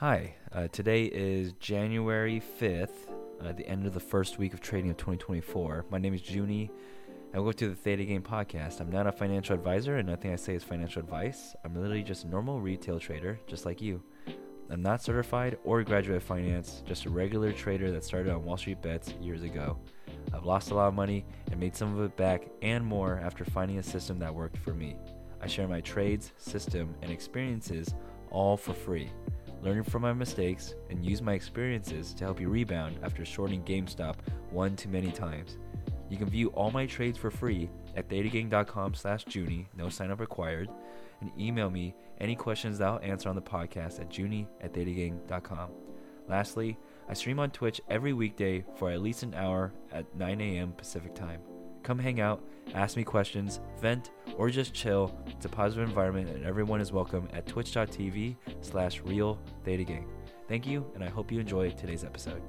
Hi, uh, today is January 5th, uh, the end of the first week of trading of 2024. My name is Joonie, and welcome to the Theta Gang podcast. I'm not a financial advisor, and nothing I say is financial advice. I'm literally just a normal retail trader, just like you. I'm not certified or graduate of finance, just a regular trader that started on Wall Street bets years ago. I've lost a lot of money and made some of it back and more after finding a system that worked for me. I share my trades, system, and experiences all for free learn from my mistakes, and use my experiences to help you rebound after shorting GameStop one too many times. You can view all my trades for free at thetagang.com slash joonie, no sign up required, and email me any questions that I'll answer on the podcast at joonie at thetagang.com. Lastly, I stream on Twitch every weekday for at least an hour at 9 a.m. Pacific Time. Come hang out, ask me questions, vent, or just chill. It's a positive environment and everyone is welcome at twitch.tv slash real theta gang. Thank you, and I hope you enjoy today's episode.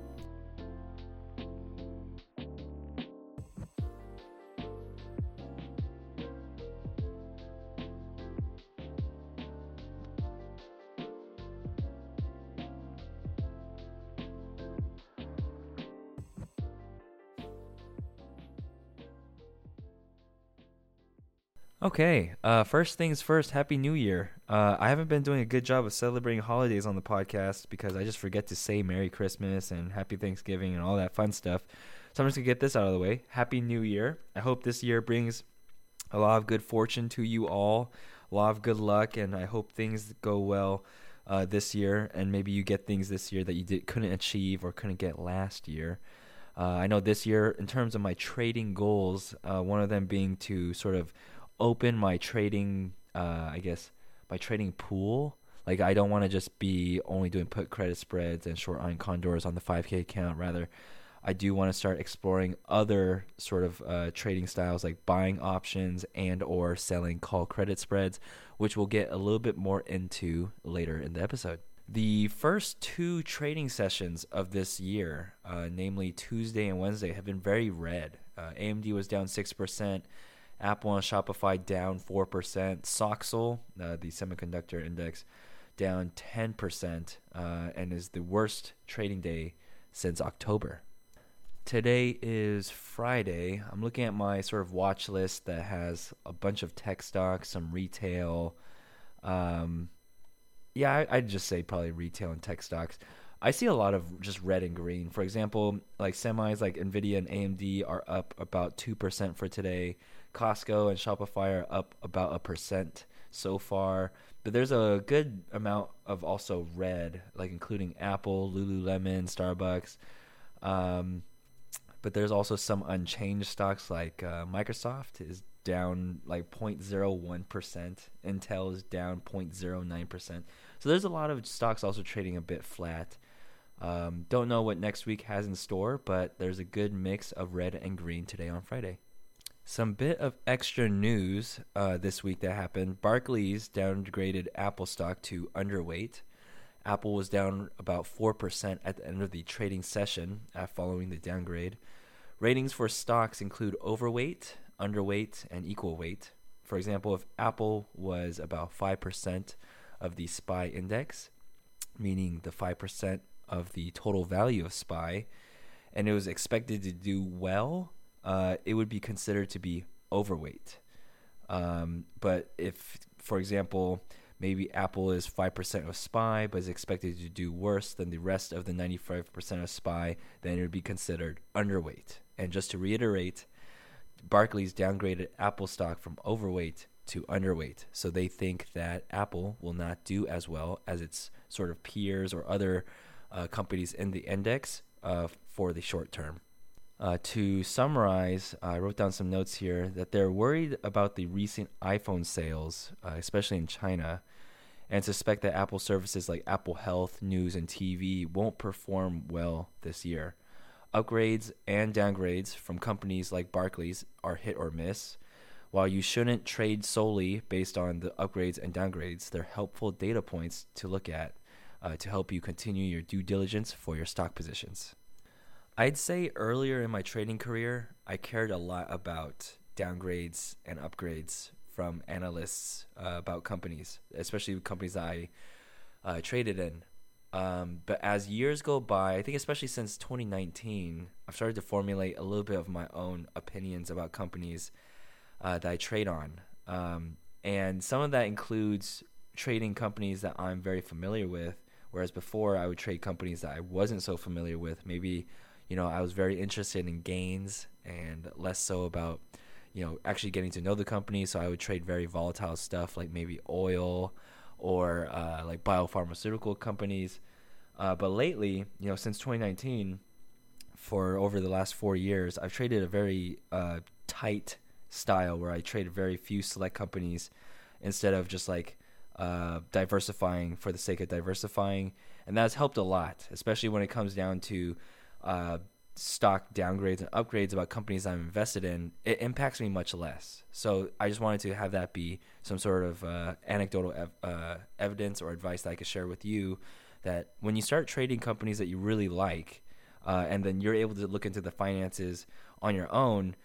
Okay, uh, first things first, Happy New Year. Uh, I haven't been doing a good job of celebrating holidays on the podcast because I just forget to say Merry Christmas and Happy Thanksgiving and all that fun stuff. So I'm just to get this out of the way. Happy New Year. I hope this year brings a lot of good fortune to you all, a lot of good luck, and I hope things go well uh, this year and maybe you get things this year that you did, couldn't achieve or couldn't get last year. Uh, I know this year, in terms of my trading goals, uh, one of them being to sort of open my trading uh, I guess my trading pool. Like I don't want to just be only doing put credit spreads and short iron condors on the 5k account. Rather, I do want to start exploring other sort of uh, trading styles like buying options and or selling call credit spreads, which we'll get a little bit more into later in the episode. The first two trading sessions of this year, uh, namely Tuesday and Wednesday, have been very red. Uh, AMD was down six percent. Apple and Shopify down 4%. Soxel, uh, the semiconductor index, down 10% uh, and is the worst trading day since October. Today is Friday. I'm looking at my sort of watch list that has a bunch of tech stocks, some retail. Um, yeah, I, I'd just say probably retail and tech stocks. I see a lot of just red and green. For example, like semis like Nvidia and AMD are up about 2% for today. Costco and Shopify are up about a percent so far. But there's a good amount of also red, like including Apple, Lululemon, Starbucks. Um, but there's also some unchanged stocks like uh, Microsoft is down like 0.01%. Intel is down 0.09%. So there's a lot of stocks also trading a bit flat. Um, don't know what next week has in store, but there's a good mix of red and green today on Friday. Some bit of extra news uh, this week that happened. Barclays downgraded Apple stock to underweight. Apple was down about 4% at the end of the trading session uh, following the downgrade. Ratings for stocks include overweight, underweight, and equal weight. For example, if Apple was about 5% of the SPY index, meaning the 5% of the total value of SPY, and it was expected to do well uh, it would be considered to be overweight. Um, but if, for example, maybe Apple is 5% of SPY but is expected to do worse than the rest of the 95% of SPY, then it would be considered underweight. And just to reiterate, Barclays downgraded Apple stock from overweight to underweight. So they think that Apple will not do as well as its sort of peers or other uh, companies in the index uh, for the short term. Uh, to summarize, I wrote down some notes here that they're worried about the recent iPhone sales, uh, especially in China, and suspect that Apple services like Apple Health, News, and TV won't perform well this year. Upgrades and downgrades from companies like Barclays are hit or miss. While you shouldn't trade solely based on the upgrades and downgrades, they're helpful data points to look at uh, to help you continue your due diligence for your stock positions. I'd say earlier in my trading career, I cared a lot about downgrades and upgrades from analysts uh, about companies, especially companies I uh, traded in. Um, but as years go by, I think especially since 2019, I've started to formulate a little bit of my own opinions about companies uh, that I trade on. Um, and some of that includes trading companies that I'm very familiar with, whereas before I would trade companies that I wasn't so familiar with. Maybe, you know, I was very interested in gains and less so about, you know, actually getting to know the company. So I would trade very volatile stuff like maybe oil or uh, like biopharmaceutical companies. Uh, but lately, you know, since 2019, for over the last four years, I've traded a very uh, tight style where I trade very few select companies instead of just like uh, diversifying for the sake of diversifying. And that's helped a lot, especially when it comes down to uh, stock downgrades and upgrades about companies I'm invested in, it impacts me much less. So I just wanted to have that be some sort of uh, anecdotal ev- uh, evidence or advice that I could share with you that when you start trading companies that you really like, uh, and then you're able to look into the finances on your own,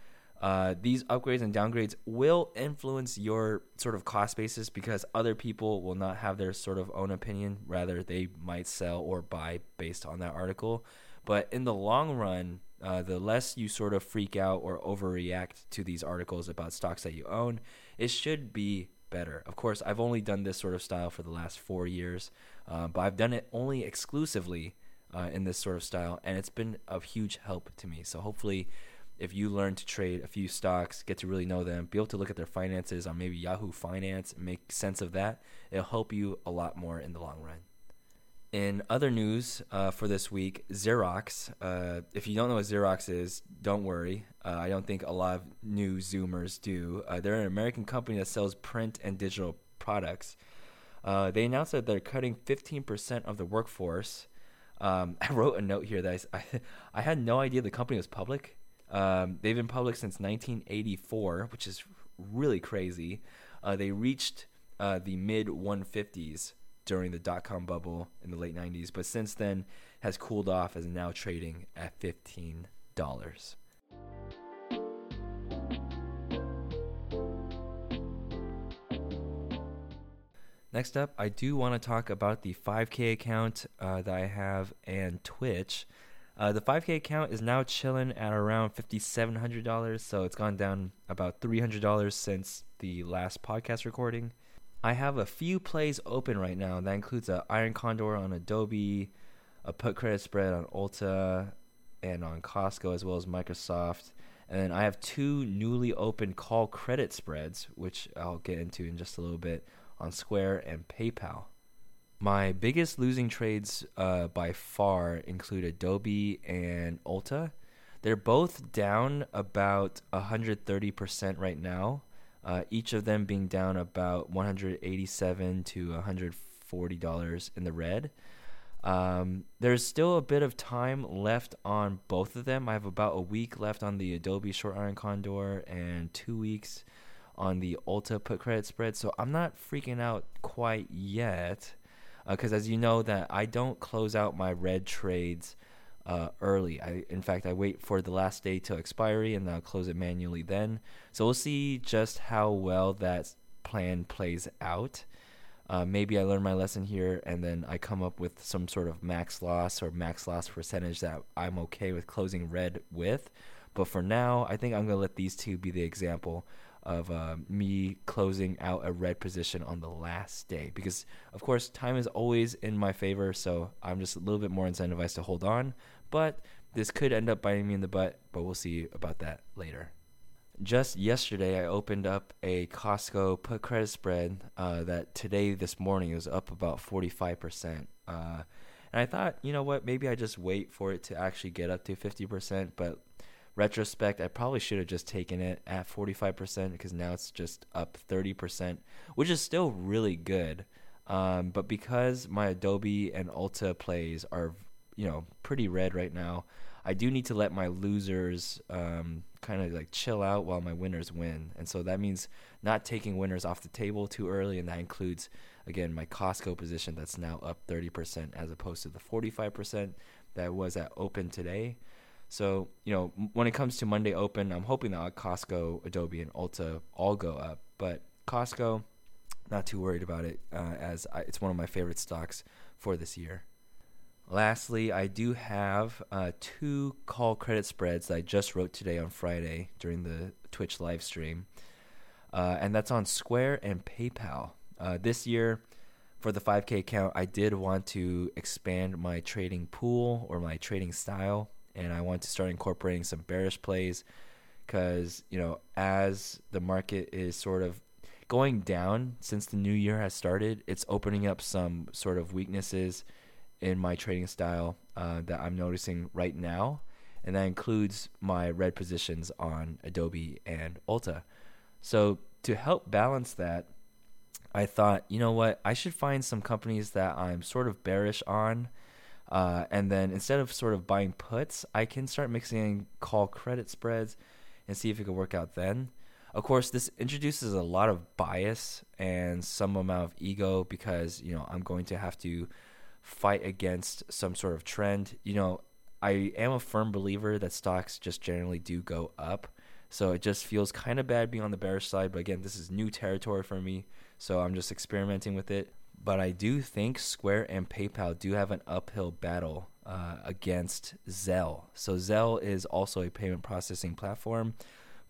uh, these upgrades and downgrades will influence your sort of cost basis because other people will not have their sort of own opinion. Rather, they might sell or buy based on that article. But in the long run, uh, the less you sort of freak out or overreact to these articles about stocks that you own, it should be better. Of course, I've only done this sort of style for the last four years, uh, but I've done it only exclusively uh, in this sort of style, and it's been of huge help to me. So hopefully, if you learn to trade a few stocks, get to really know them, be able to look at their finances on maybe Yahoo Finance, make sense of that, it'll help you a lot more in the long run. In other news uh, for this week, Xerox. Uh, if you don't know what Xerox is, don't worry. Uh, I don't think a lot of new Zoomers do. Uh, they're an American company that sells print and digital products. Uh, they announced that they're cutting 15% of the workforce. Um, I wrote a note here that I, I, had no idea the company was public. Um, they've been public since 1984, which is really crazy. Uh, they reached the mid 150s during the dot com bubble in the late 90s, but since then has cooled off as now trading at $15. Next up, I do want to talk about the 5K account uh, that I have and Twitch. Uh, the 5K account is now chilling at around $5,700, so it's gone down about $300 since the last podcast recording. I have a few plays open right now. That includes a Iron Condor on Adobe, a put credit spread on Ulta, and on Costco as well as Microsoft. And then I have two newly opened call credit spreads, which I'll get into in just a little bit, on Square and PayPal. My biggest losing trades uh, by far include Adobe and Ulta. They're both down about 130% right now uh, each of them being down about 187 to 140 dollars in the red. Um, there's still a bit of time left on both of them. I have about a week left on the Adobe Short Iron Condor and two weeks on the Ulta put credit spread. So I'm not freaking out quite yet, because uh, as you know that I don't close out my red trades uh, early. I, in fact, I wait for the last day to expiry and I'll close it manually then. So we'll see just how well that plan plays out. Uh, maybe I learn my lesson here and then I come up with some sort of max loss or max loss percentage that I'm okay with closing red with. But for now, I think I'm going to let these two be the example of uh, me closing out a red position on the last day because of course time is always in my favor so i'm just a little bit more incentivized to hold on but this could end up biting me in the butt but we'll see about that later. Just yesterday i opened up a costco put credit spread uh, that today this morning was up about 45% uh, and i thought you know what maybe i just wait for it to actually get up to 50% but retrospect, I probably should have just taken it at 45% because now it's just up 30%, which is still really good. Um, but because my Adobe and Ulta plays are, you know, pretty red right now, I do need to let my losers um, kind of like chill out while my winners win. And so that means not taking winners off the table too early. And that includes, again, my Costco position that's now up 30% as opposed to the 45% that was at open today. So, you know, when it comes to Monday Open, I'm hoping that Costco, Adobe, and Ulta all go up. But Costco, not too worried about it, uh, as I, it's one of my favorite stocks for this year. Lastly, I do have uh, two call credit spreads that I just wrote today on Friday during the Twitch live stream. Uh, and that's on Square and PayPal. Uh, this year, for the 5K account, I did want to expand my trading pool or my trading style, and I want to start incorporating some bearish plays because, you know, as the market is sort of going down since the new year has started, it's opening up some sort of weaknesses in my trading style uh, that I'm noticing right now. And that includes my red positions on Adobe and Ulta. So, to help balance that, I thought, you know what, I should find some companies that I'm sort of bearish on. Uh, and then instead of sort of buying puts, I can start mixing in call credit spreads and see if it could work out then. Of course, this introduces a lot of bias and some amount of ego because, you know, I'm going to have to fight against some sort of trend. You know, I am a firm believer that stocks just generally do go up. So it just feels kind of bad being on the bearish side. But again, this is new territory for me. So I'm just experimenting with it. But I do think Square and PayPal do have an uphill battle uh, against Zelle. So Zelle is also a payment processing platform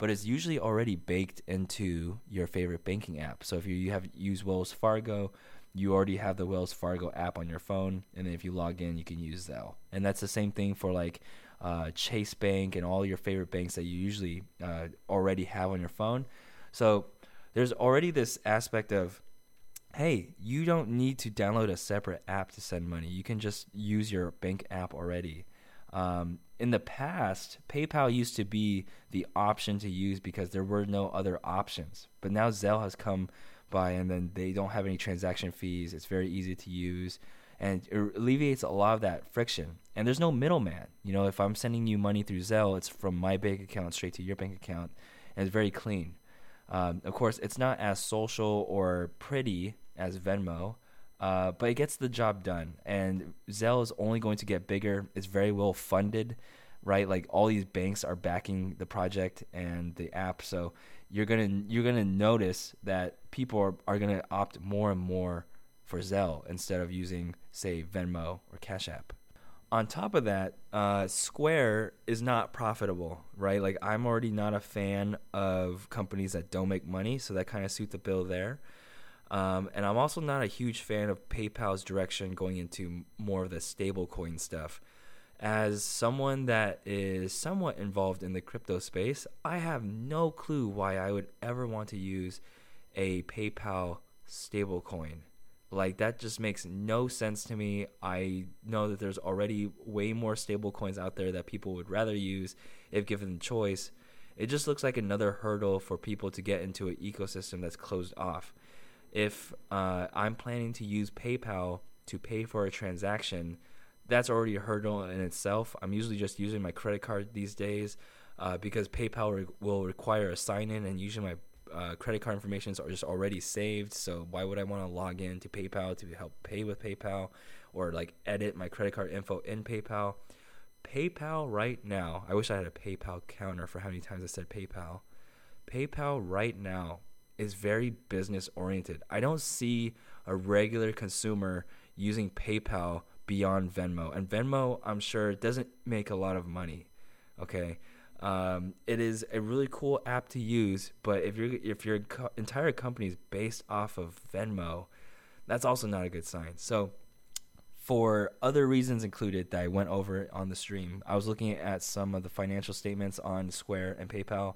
but it's usually already baked into your favorite banking app. So if you have used Wells Fargo, you already have the Wells Fargo app on your phone, and then if you log in, you can use Zelle. And that's the same thing for like uh, Chase Bank and all your favorite banks that you usually uh, already have on your phone. So there's already this aspect of hey, you don't need to download a separate app to send money. You can just use your bank app already. Um, in the past, PayPal used to be the option to use because there were no other options. But now Zelle has come by and then they don't have any transaction fees. It's very easy to use and it alleviates a lot of that friction. And there's no middleman. You know, if I'm sending you money through Zelle, it's from my bank account straight to your bank account and it's very clean. Um, of course, it's not as social or pretty as Venmo, uh, but it gets the job done. And Zelle is only going to get bigger. It's very well funded, right? Like all these banks are backing the project and the app. So you're gonna you're gonna notice that people are, are gonna opt more and more for Zelle instead of using say Venmo or Cash App. On top of that, uh, Square is not profitable, right? Like I'm already not a fan of companies that don't make money, so that kind of suits the bill there. Um, and I'm also not a huge fan of PayPal's direction going into more of the stablecoin stuff. As someone that is somewhat involved in the crypto space, I have no clue why I would ever want to use a PayPal stablecoin. Like that just makes no sense to me. I know that there's already way more stable coins out there that people would rather use if given the choice. It just looks like another hurdle for people to get into an ecosystem that's closed off if uh, I'm planning to use PayPal to pay for a transaction, that's already a hurdle in itself. I'm usually just using my credit card these days uh, because PayPal re- will require a sign in, and usually my uh, credit card information are just already saved. So why would I want to log in to PayPal to help pay with PayPal or like edit my credit card info in PayPal? PayPal right now. I wish I had a PayPal counter for how many times I said PayPal. PayPal right now is very business oriented. I don't see a regular consumer using PayPal beyond Venmo. And Venmo, I'm sure, doesn't make a lot of money. Okay. Um, it is a really cool app to use, but if your if your co- entire company is based off of Venmo, that's also not a good sign. So, for other reasons included that I went over on the stream, I was looking at some of the financial statements on Square and PayPal.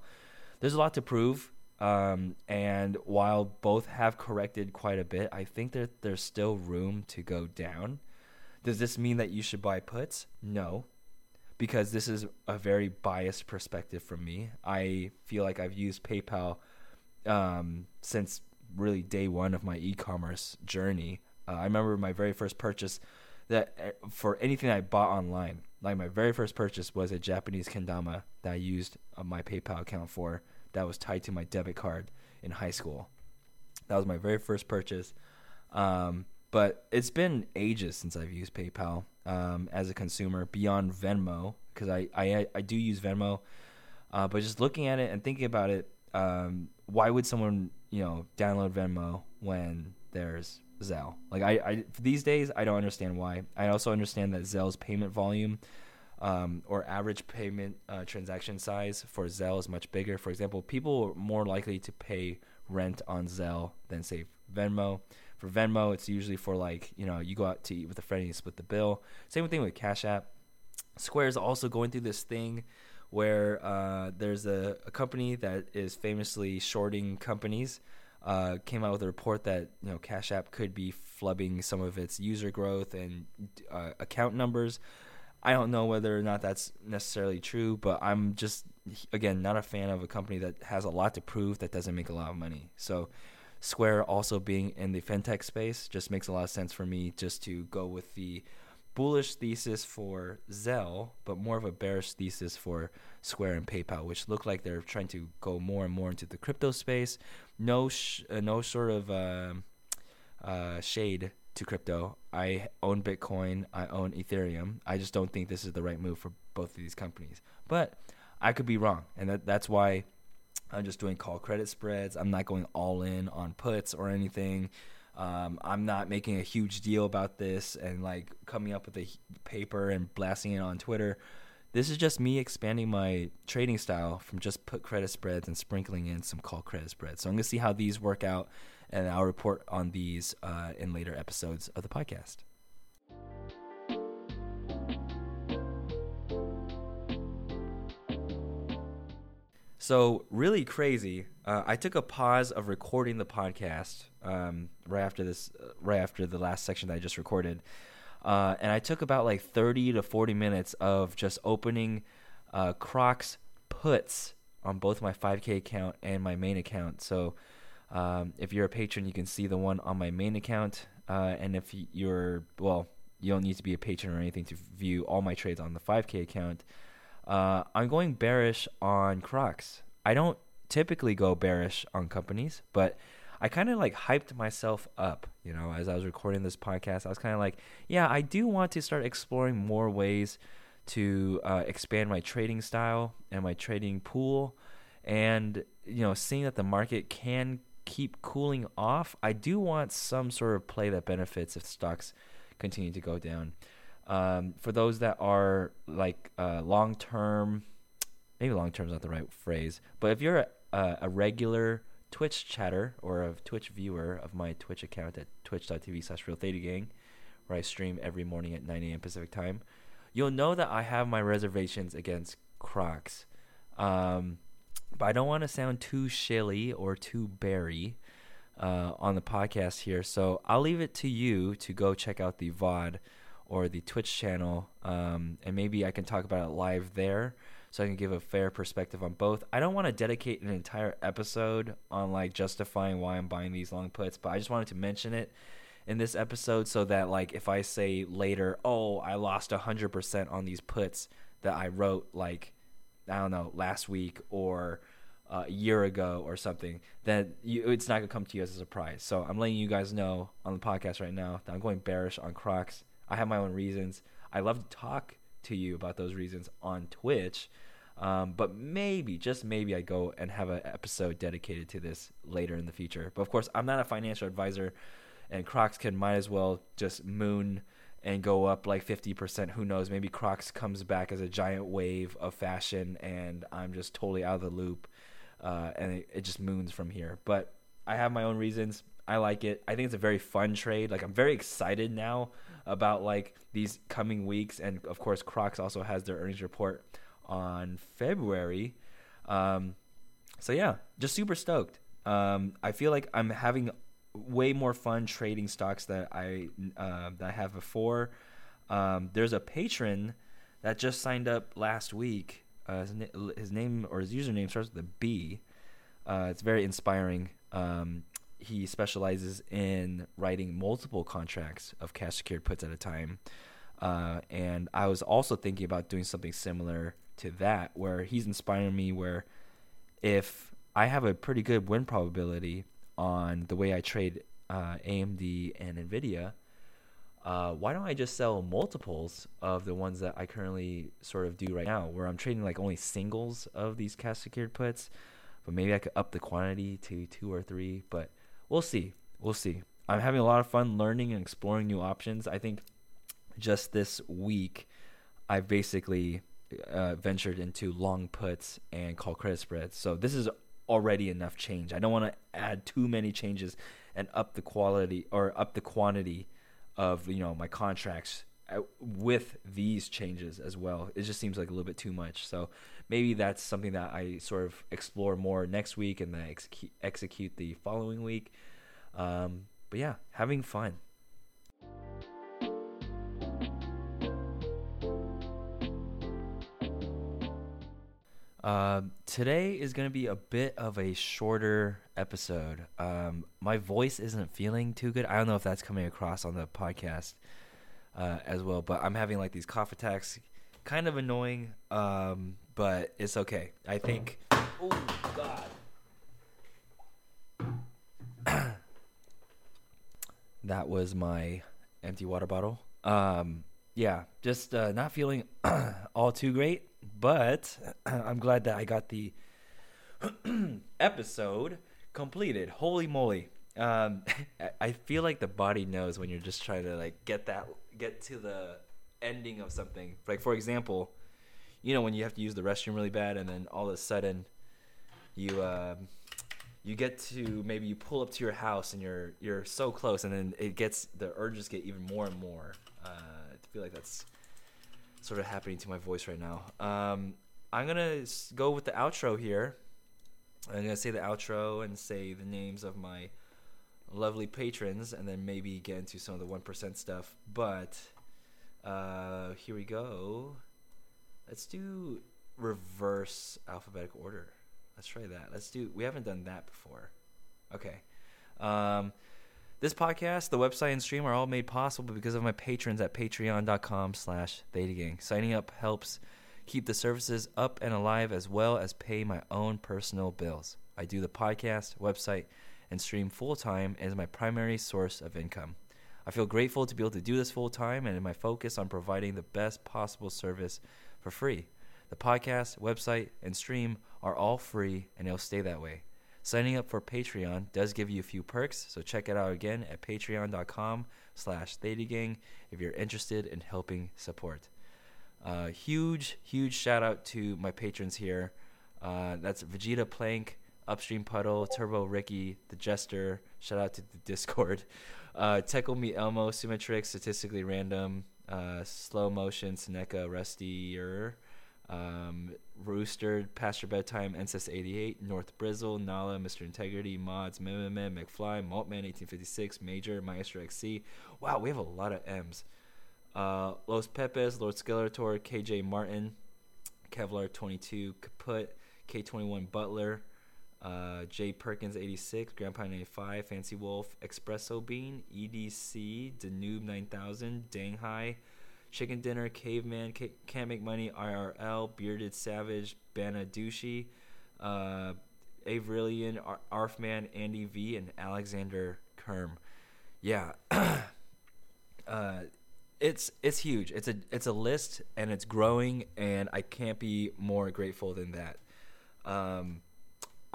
There's a lot to prove. Um, and while both have corrected quite a bit, I think that there's still room to go down. Does this mean that you should buy puts? No, because this is a very biased perspective from me. I feel like I've used PayPal um, since really day one of my e-commerce journey. Uh, I remember my very first purchase that eh, for anything I bought online, like my very first purchase was a Japanese kendama that I used uh, my PayPal account for that was tied to my debit card in high school. That was my very first purchase. Um, but it's been ages since I've used PayPal um, as a consumer beyond Venmo because I, I, I do use Venmo. Uh, but just looking at it and thinking about it, um, why would someone you know download Venmo when there's Zelle. Like I, I these days I don't understand why. I also understand that Zelle's payment volume um, or average payment uh, transaction size for Zelle is much bigger. For example, people are more likely to pay rent on Zelle than say Venmo. For Venmo, it's usually for like you know you go out to eat with a friend and you split the bill. Same thing with Cash App. Square is also going through this thing where uh, there's a, a company that is famously shorting companies. Uh, came out with a report that you know Cash App could be flubbing some of its user growth and uh, account numbers. I don't know whether or not that's necessarily true, but I'm just again not a fan of a company that has a lot to prove that doesn't make a lot of money. So Square also being in the fintech space just makes a lot of sense for me just to go with the bullish thesis for Zelle, but more of a bearish thesis for Square and PayPal, which look like they're trying to go more and more into the crypto space. No, sh- uh, no sort of uh, uh, shade to crypto. I own Bitcoin. I own Ethereum. I just don't think this is the right move for both of these companies. But I could be wrong, and that, that's why I'm just doing call credit spreads. I'm not going all in on puts or anything. Um, I'm not making a huge deal about this and like coming up with a paper and blasting it on Twitter. This is just me expanding my trading style from just put credit spreads and sprinkling in some call credit spreads. So I'm going to see how these work out, and I'll report on these uh, in later episodes of the podcast. So really crazy. Uh, I took a pause of recording the podcast um, right after this, uh, right after the last section that I just recorded, uh, and I took about like thirty to forty minutes of just opening uh, Crocs puts on both my 5K account and my main account. So um, if you're a patron, you can see the one on my main account, uh, and if you're well, you don't need to be a patron or anything to view all my trades on the 5K account. Uh, I'm going bearish on Crocs. I don't typically go bearish on companies, but I kind of like hyped myself up, you know, as I was recording this podcast. I was kind of like, yeah, I do want to start exploring more ways to uh, expand my trading style and my trading pool. And, you know, seeing that the market can keep cooling off, I do want some sort of play that benefits if stocks continue to go down. Um, for those that are like uh, long term, maybe long term is not the right phrase, but if you're a, a, regular Twitch chatter or a Twitch viewer of my Twitch account at twitch.tv slash real theta gang, where I stream every morning at 9 a.m. Pacific time, you'll know that I have my reservations against Crocs. Um, but I don't want to sound too shilly or too berry uh, on the podcast here, so I'll leave it to you to go check out the VOD or the Twitch channel, um, and maybe I can talk about it live there, so I can give a fair perspective on both. I don't want to dedicate an entire episode on like justifying why I'm buying these long puts, but I just wanted to mention it in this episode so that like if I say later, oh, I lost hundred percent on these puts that I wrote like I don't know last week or uh, a year ago or something, then you, it's not gonna come to you as a surprise. So I'm letting you guys know on the podcast right now that I'm going bearish on Crocs. I have my own reasons. I love to talk to you about those reasons on Twitch. Um, but maybe, just maybe, I go and have an episode dedicated to this later in the future. But of course, I'm not a financial advisor, and Crocs can might as well just moon and go up like 50%. Who knows? Maybe Crocs comes back as a giant wave of fashion, and I'm just totally out of the loop, uh, and it, it just moons from here. But I have my own reasons. I like it. I think it's a very fun trade. Like I'm very excited now about like these coming weeks, and of course, Crocs also has their earnings report on February. Um, so yeah, just super stoked. Um, I feel like I'm having way more fun trading stocks that I uh, that I have before. Um, there's a patron that just signed up last week. Uh, his, his, name or his username starts with a B. Uh, it's very inspiring. Um, he specializes in writing multiple contracts of cash secured puts at a time. Uh, and I was also thinking about doing something similar to that, where he's inspiring me. Where if I have a pretty good win probability on the way I trade uh, AMD and Nvidia, uh, why don't I just sell multiples of the ones that I currently sort of do right now, where I'm trading like only singles of these cash secured puts, but maybe I could up the quantity to two or three. But we'll see. We'll see. I'm having a lot of fun learning and exploring new options. I think just this week, I've basically uh, ventured into long puts and call credit spreads. So this is already enough change. I don't want to add too many changes and up the quality or up the quantity of you know my contracts uh, with these changes as well. It just seems like a little bit too much. So maybe that's something that I sort of explore more next week and then execute, execute the following week. Um, but yeah, having fun. Uh, today is going to be a bit of a shorter episode. Um, my voice isn't feeling too good. I don't know if that's coming across on the podcast uh, as well, but I'm having like these cough attacks. Kind of annoying, um, but it's okay. I think. Oh, God. that was my empty water bottle. Um, yeah, just uh, not feeling all too great but I'm glad that I got the episode completed. Holy moly. Um, I feel like the body knows when you're just trying to like get that get to the ending of something. Like for example, you know when you have to use the restroom really bad and then all of a sudden you um, you get to maybe you pull up to your house and you're you're so close and then it gets the urges get even more and more. Uh, I feel like that's sort of happening to my voice right now. Um, I'm gonna go with the outro here. I'm gonna say the outro and say the names of my lovely patrons, and then maybe get into some of the one percent stuff. But uh, here we go. Let's do reverse alphabetical order. Let's try that. Let's do. We haven't done that before. Okay. Um, this podcast, the website, and stream are all made possible because of my patrons at patreon.com slash thetagang. Signing up helps keep the services up and alive as well as pay my own personal bills. I do the podcast, website, and stream full time as my primary source of income. I feel grateful to be able to do this full time and in my focus on providing the best possible service for free. The podcast, website, and stream are all free and it'll stay that way. Signing up for Patreon does give you a few perks, so check it out again at patreon.com slash thetagang if you're interested in helping support. Uh, huge, huge shout out to my patrons here. Uh, that's Vegeta Plank, Upstream Puddle, Turbo Ricky, The Jester. Shout out to the Discord. Uh, Teckle Me Elmo, Symmetric, Statistically Random, uh, Slow Motion, Seneca, Rustier um, Rooster, Pastor Bedtime, Ancestor 88, North Brizzle, Nala, Mr. Integrity, Mods, Meme, McFly, Maltman 1856, Major, Maestro XC. Wow, we have a lot of M's. Uh, Los Pepes, Lord Skeletor, KJ Martin, Kevlar 22, Kaput, K21 Butler, uh, J Perkins 86, Grandpa 95, Fancy Wolf, Espresso Bean, EDC, Danube 9000, Dang High, Chicken Dinner, Caveman, Can't Make Money, IRL, Bearded Savage, Banadushi, uh, Avrilian, Ar- Arfman, Andy V, and Alexander Kerm. Yeah. uh, it's it's huge. It's a it's a list and it's growing and I can't be more grateful than that. Um,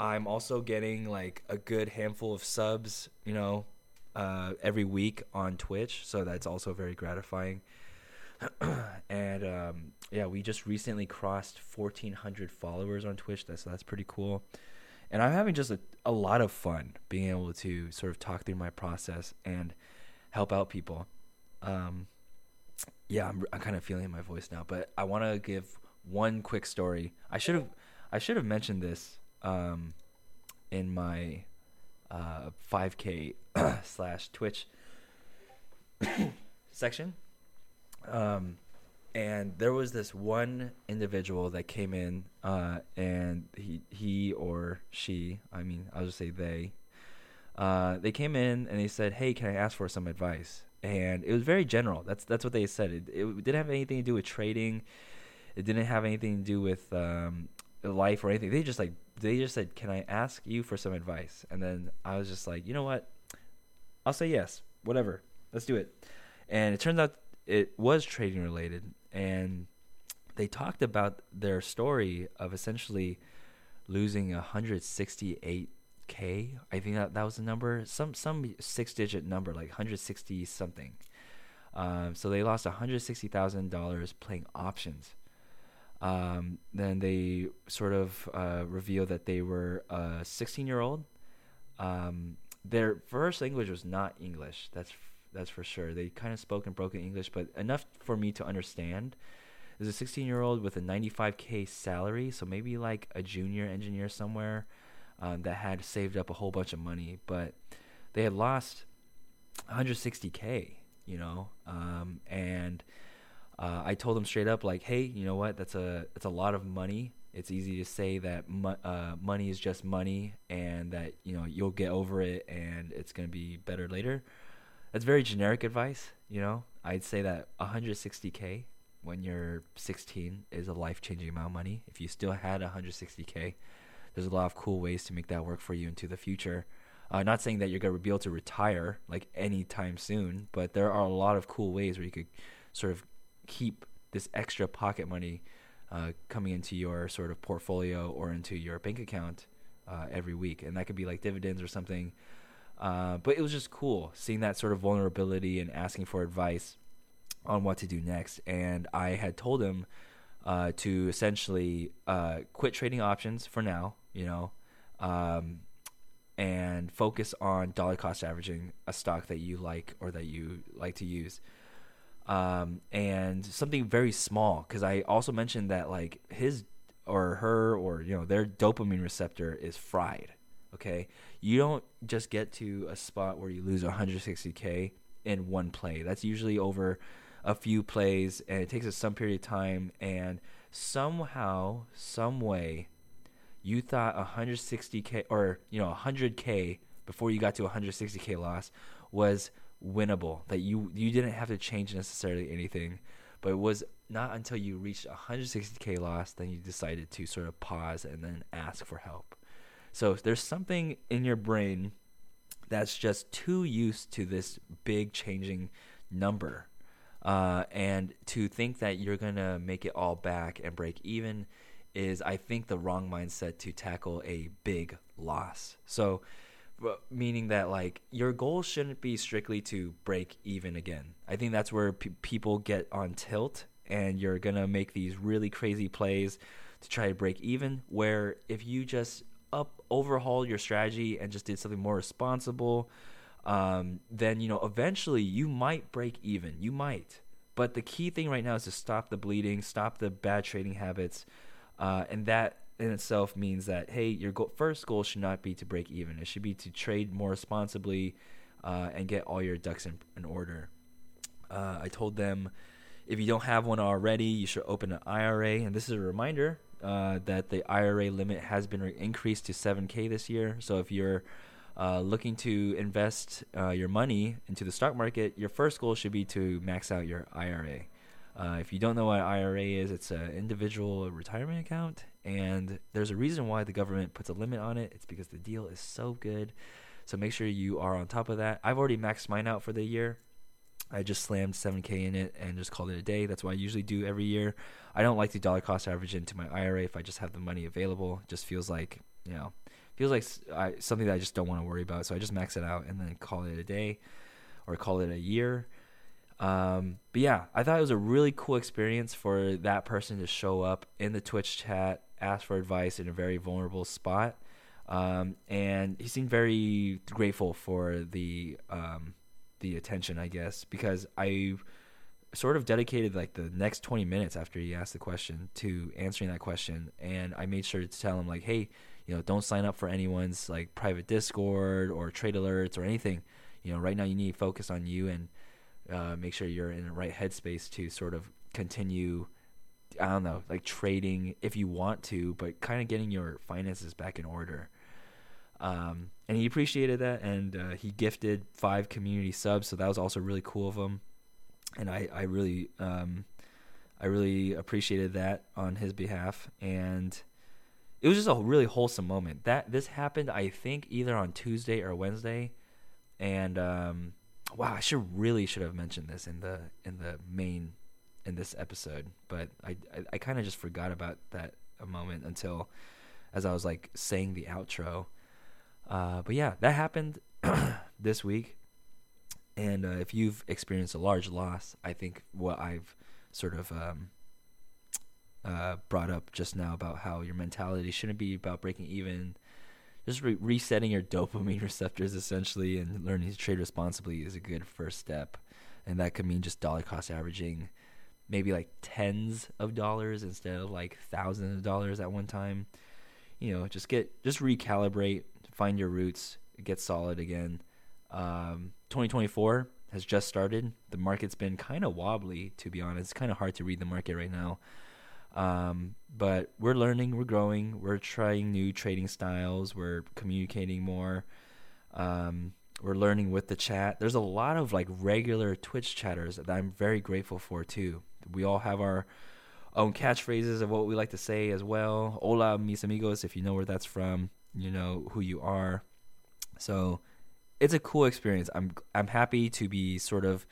I'm also getting like a good handful of subs, you know, uh, every week on Twitch, so that's also very gratifying. and um, yeah, we just recently crossed 1,400 followers on Twitch. That's that's pretty cool. And I'm having just a, a lot of fun being able to sort of talk through my process and help out people. Um, yeah, I'm, I'm kind of feeling my voice now, but I want to give one quick story. I should have I should have mentioned this um, in my uh, 5K slash Twitch section um, and there was this one individual that came in, uh, and he he or she, I mean, I'll just say they. Uh, they came in and they said, "Hey, can I ask for some advice?" And it was very general. That's that's what they said. It, it didn't have anything to do with trading. It didn't have anything to do with um, life or anything. They just like they just said, "Can I ask you for some advice?" And then I was just like, "You know what? I'll say yes. Whatever. Let's do it." And it turns out it was trading related, and they talked about their story of essentially losing 168 k. I think that that was the number, some some six digit number, like 160 something. Um, so they lost 160 thousand dollars playing options. Um, then they sort of uh, revealed that they were a 16 year old. Um, their first language was not English. That's that's for sure. They kind of spoke in broken English, but enough for me to understand. There's a 16 year old with a 95k salary, so maybe like a junior engineer somewhere um, that had saved up a whole bunch of money, but they had lost 160k, you know, um, and uh, I told them straight up like, hey, you know what? That's a that's a lot of money. It's easy to say that mo- uh, money is just money, and that you know you'll get over it, and it's gonna be better later. That's very generic advice, you know. I'd say that 160k when you're 16 is a life-changing amount of money. If you still had 160k, there's a lot of cool ways to make that work for you into the future. Uh, not saying that you're gonna be able to retire like anytime soon, but there are a lot of cool ways where you could sort of keep this extra pocket money uh, coming into your sort of portfolio or into your bank account uh, every week, and that could be like dividends or something. Uh, but it was just cool seeing that sort of vulnerability and asking for advice on what to do next. And I had told him uh, to essentially uh, quit trading options for now, you know, um, and focus on dollar cost averaging a stock that you like or that you like to use. Um, and something very small because I also mentioned that like his or her or you know their dopamine receptor is fried. Okay, you don't just get to a spot where you lose 160k in one play. That's usually over a few plays, and it takes us some period of time. And somehow, some way, you thought 160k or you know 100k before you got to 160k loss was winnable. That you you didn't have to change necessarily anything, but it was not until you reached 160k loss then you decided to sort of pause and then ask for help. So there's something in your brain that's just too used to this big changing number. Uh, and to think that you're to make it all back and break even is, I think, the wrong mindset to tackle a big loss. So, meaning that like your goal shouldn't be strictly to break even again. I think that's where p- people get on tilt and you're going to make these really crazy plays to try to break even where if you just up overhaul your strategy and just did something more responsible um, then you know eventually you might break even you might but the key thing right now is to stop the bleeding stop the bad trading habits uh, and that in itself means that hey your first goal should not be to break even it should be to trade more responsibly uh, and get all your ducks in, in order uh, i told them if you don't have one already you should open an ira and this is a reminder uh, that the IRA limit has been re- increased to 7K this year. So if you're uh, looking to invest uh, your money into the stock market, your first goal should be to max out your IRA. Uh, if you don't know what IRA is, it's an individual retirement account, and there's a reason why the government puts a limit on it. It's because the deal is so good. So make sure you are on top of that. I've already maxed mine out for the year. I just slammed 7K in it and just called it a day. That's what I usually do every year. I don't like to dollar cost average into my IRA if I just have the money available. It just feels like, you know, feels like I, something that I just don't want to worry about. So I just max it out and then call it a day or call it a year. Um, but yeah, I thought it was a really cool experience for that person to show up in the Twitch chat, ask for advice in a very vulnerable spot. Um, and he seemed very grateful for the um, the attention, I guess, because I sort of dedicated like the next 20 minutes after he asked the question to answering that question and I made sure to tell him like, "Hey, you know, don't sign up for anyone's like private Discord or trade alerts or anything. You know, right now you need to focus on you and uh, make sure you're in the right headspace to sort of continue I don't know, like trading if you want to, but kind of getting your finances back in order. Um, and he appreciated that, and uh, he gifted five community subs, so that was also really cool of him. And I, I really, um, I really appreciated that on his behalf, and it was just a really wholesome moment. That this happened, I think, either on Tuesday or Wednesday, and um, wow, I should really should have mentioned this in the in the main in this episode, but I I, I kind of just forgot about that a moment until as I was like saying the outro Uh, but yeah, that happened this week. And uh, if you've experienced a large loss, I think what I've sort of um, uh, brought up just now about how your mentality shouldn't be about breaking even, just re- resetting your dopamine receptors essentially and learning to trade responsibly is a good first step. And that could mean just dollar cost averaging maybe like tens of dollars instead of like thousands of dollars at one time. You know, just get just recalibrate, find your roots, get solid again. Um, 2024 has just started. The market's been kind of wobbly, to be honest. It's kind of hard to read the market right now. Um, but we're learning, we're growing, we're trying new trading styles, we're communicating more. Um, we're learning with the chat. There's a lot of like regular Twitch chatters that I'm very grateful for too. We all have our own catchphrases of what we like to say as well. Hola, mis amigos, if you know where that's from, you know who you are. So it's a cool experience. I'm I'm happy to be sort of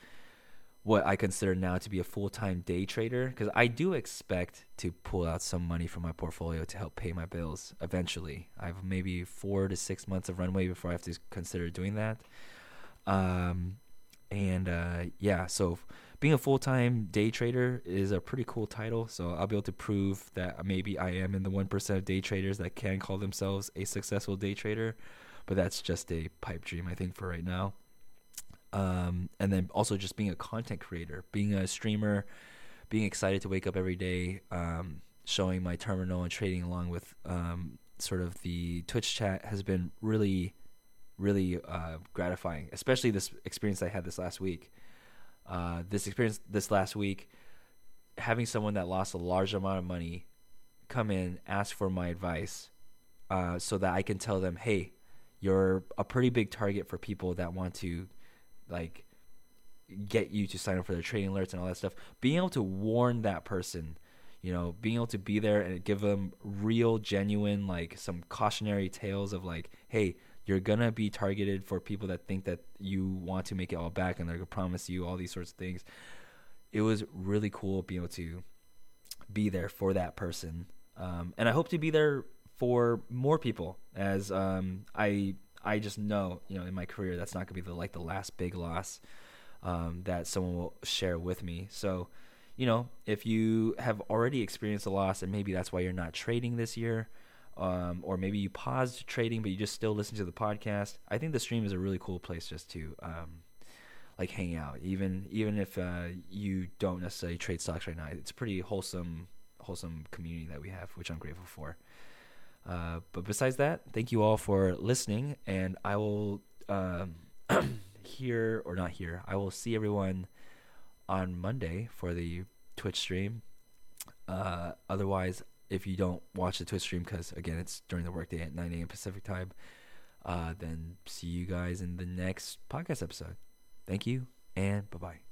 what I consider now to be a full time day trader because I do expect to pull out some money from my portfolio to help pay my bills eventually. I have maybe four to six months of runway before I have to consider doing that. Um, and uh, yeah, so being a full time day trader is a pretty cool title. So I'll be able to prove that maybe I am in the 1% of day traders that can call themselves a successful day trader. But that's just a pipe dream, I think, for right now um, and then also just being a content creator, being a streamer, being excited to wake up every day, um, showing my terminal and trading along with um, sort of the Twitch chat has been really, really uh, gratifying. Especially this experience I had this last week. Uh, this experience this last week, having someone that lost a large amount of money come in, ask for my advice, uh, so that I can tell them, hey, you're a pretty big target for people that want to like get you to sign up for their trading alerts and all that stuff. Being able to warn that person, you know, being able to be there and give them real, genuine, like some cautionary tales of like, hey, you're gonna be targeted for people that think that you want to make it all back and they're gonna promise you all these sorts of things. It was really cool being able to be there for that person, um, and I hope to be there for more people as um, I I just know, you know, in my career, that's not gonna be the like the last big loss um, that someone will share with me. So, you know, if you have already experienced a loss, and maybe that's why you're not trading this year, um, or maybe you paused trading but you just still listen to the podcast, I think the stream is a really cool place just to um, like hang out. Even even if uh, you don't necessarily trade stocks right now, it's a pretty wholesome wholesome community that we have, which I'm grateful for. Uh, but besides that, thank you all for listening, and I will um, hear or not hear. I will see everyone on Monday for the Twitch stream. Uh, otherwise, if you don't watch the Twitch stream, because again, it's during the workday at 9 a.m. Pacific time, uh, then see you guys in the next podcast episode. Thank you, and bye bye.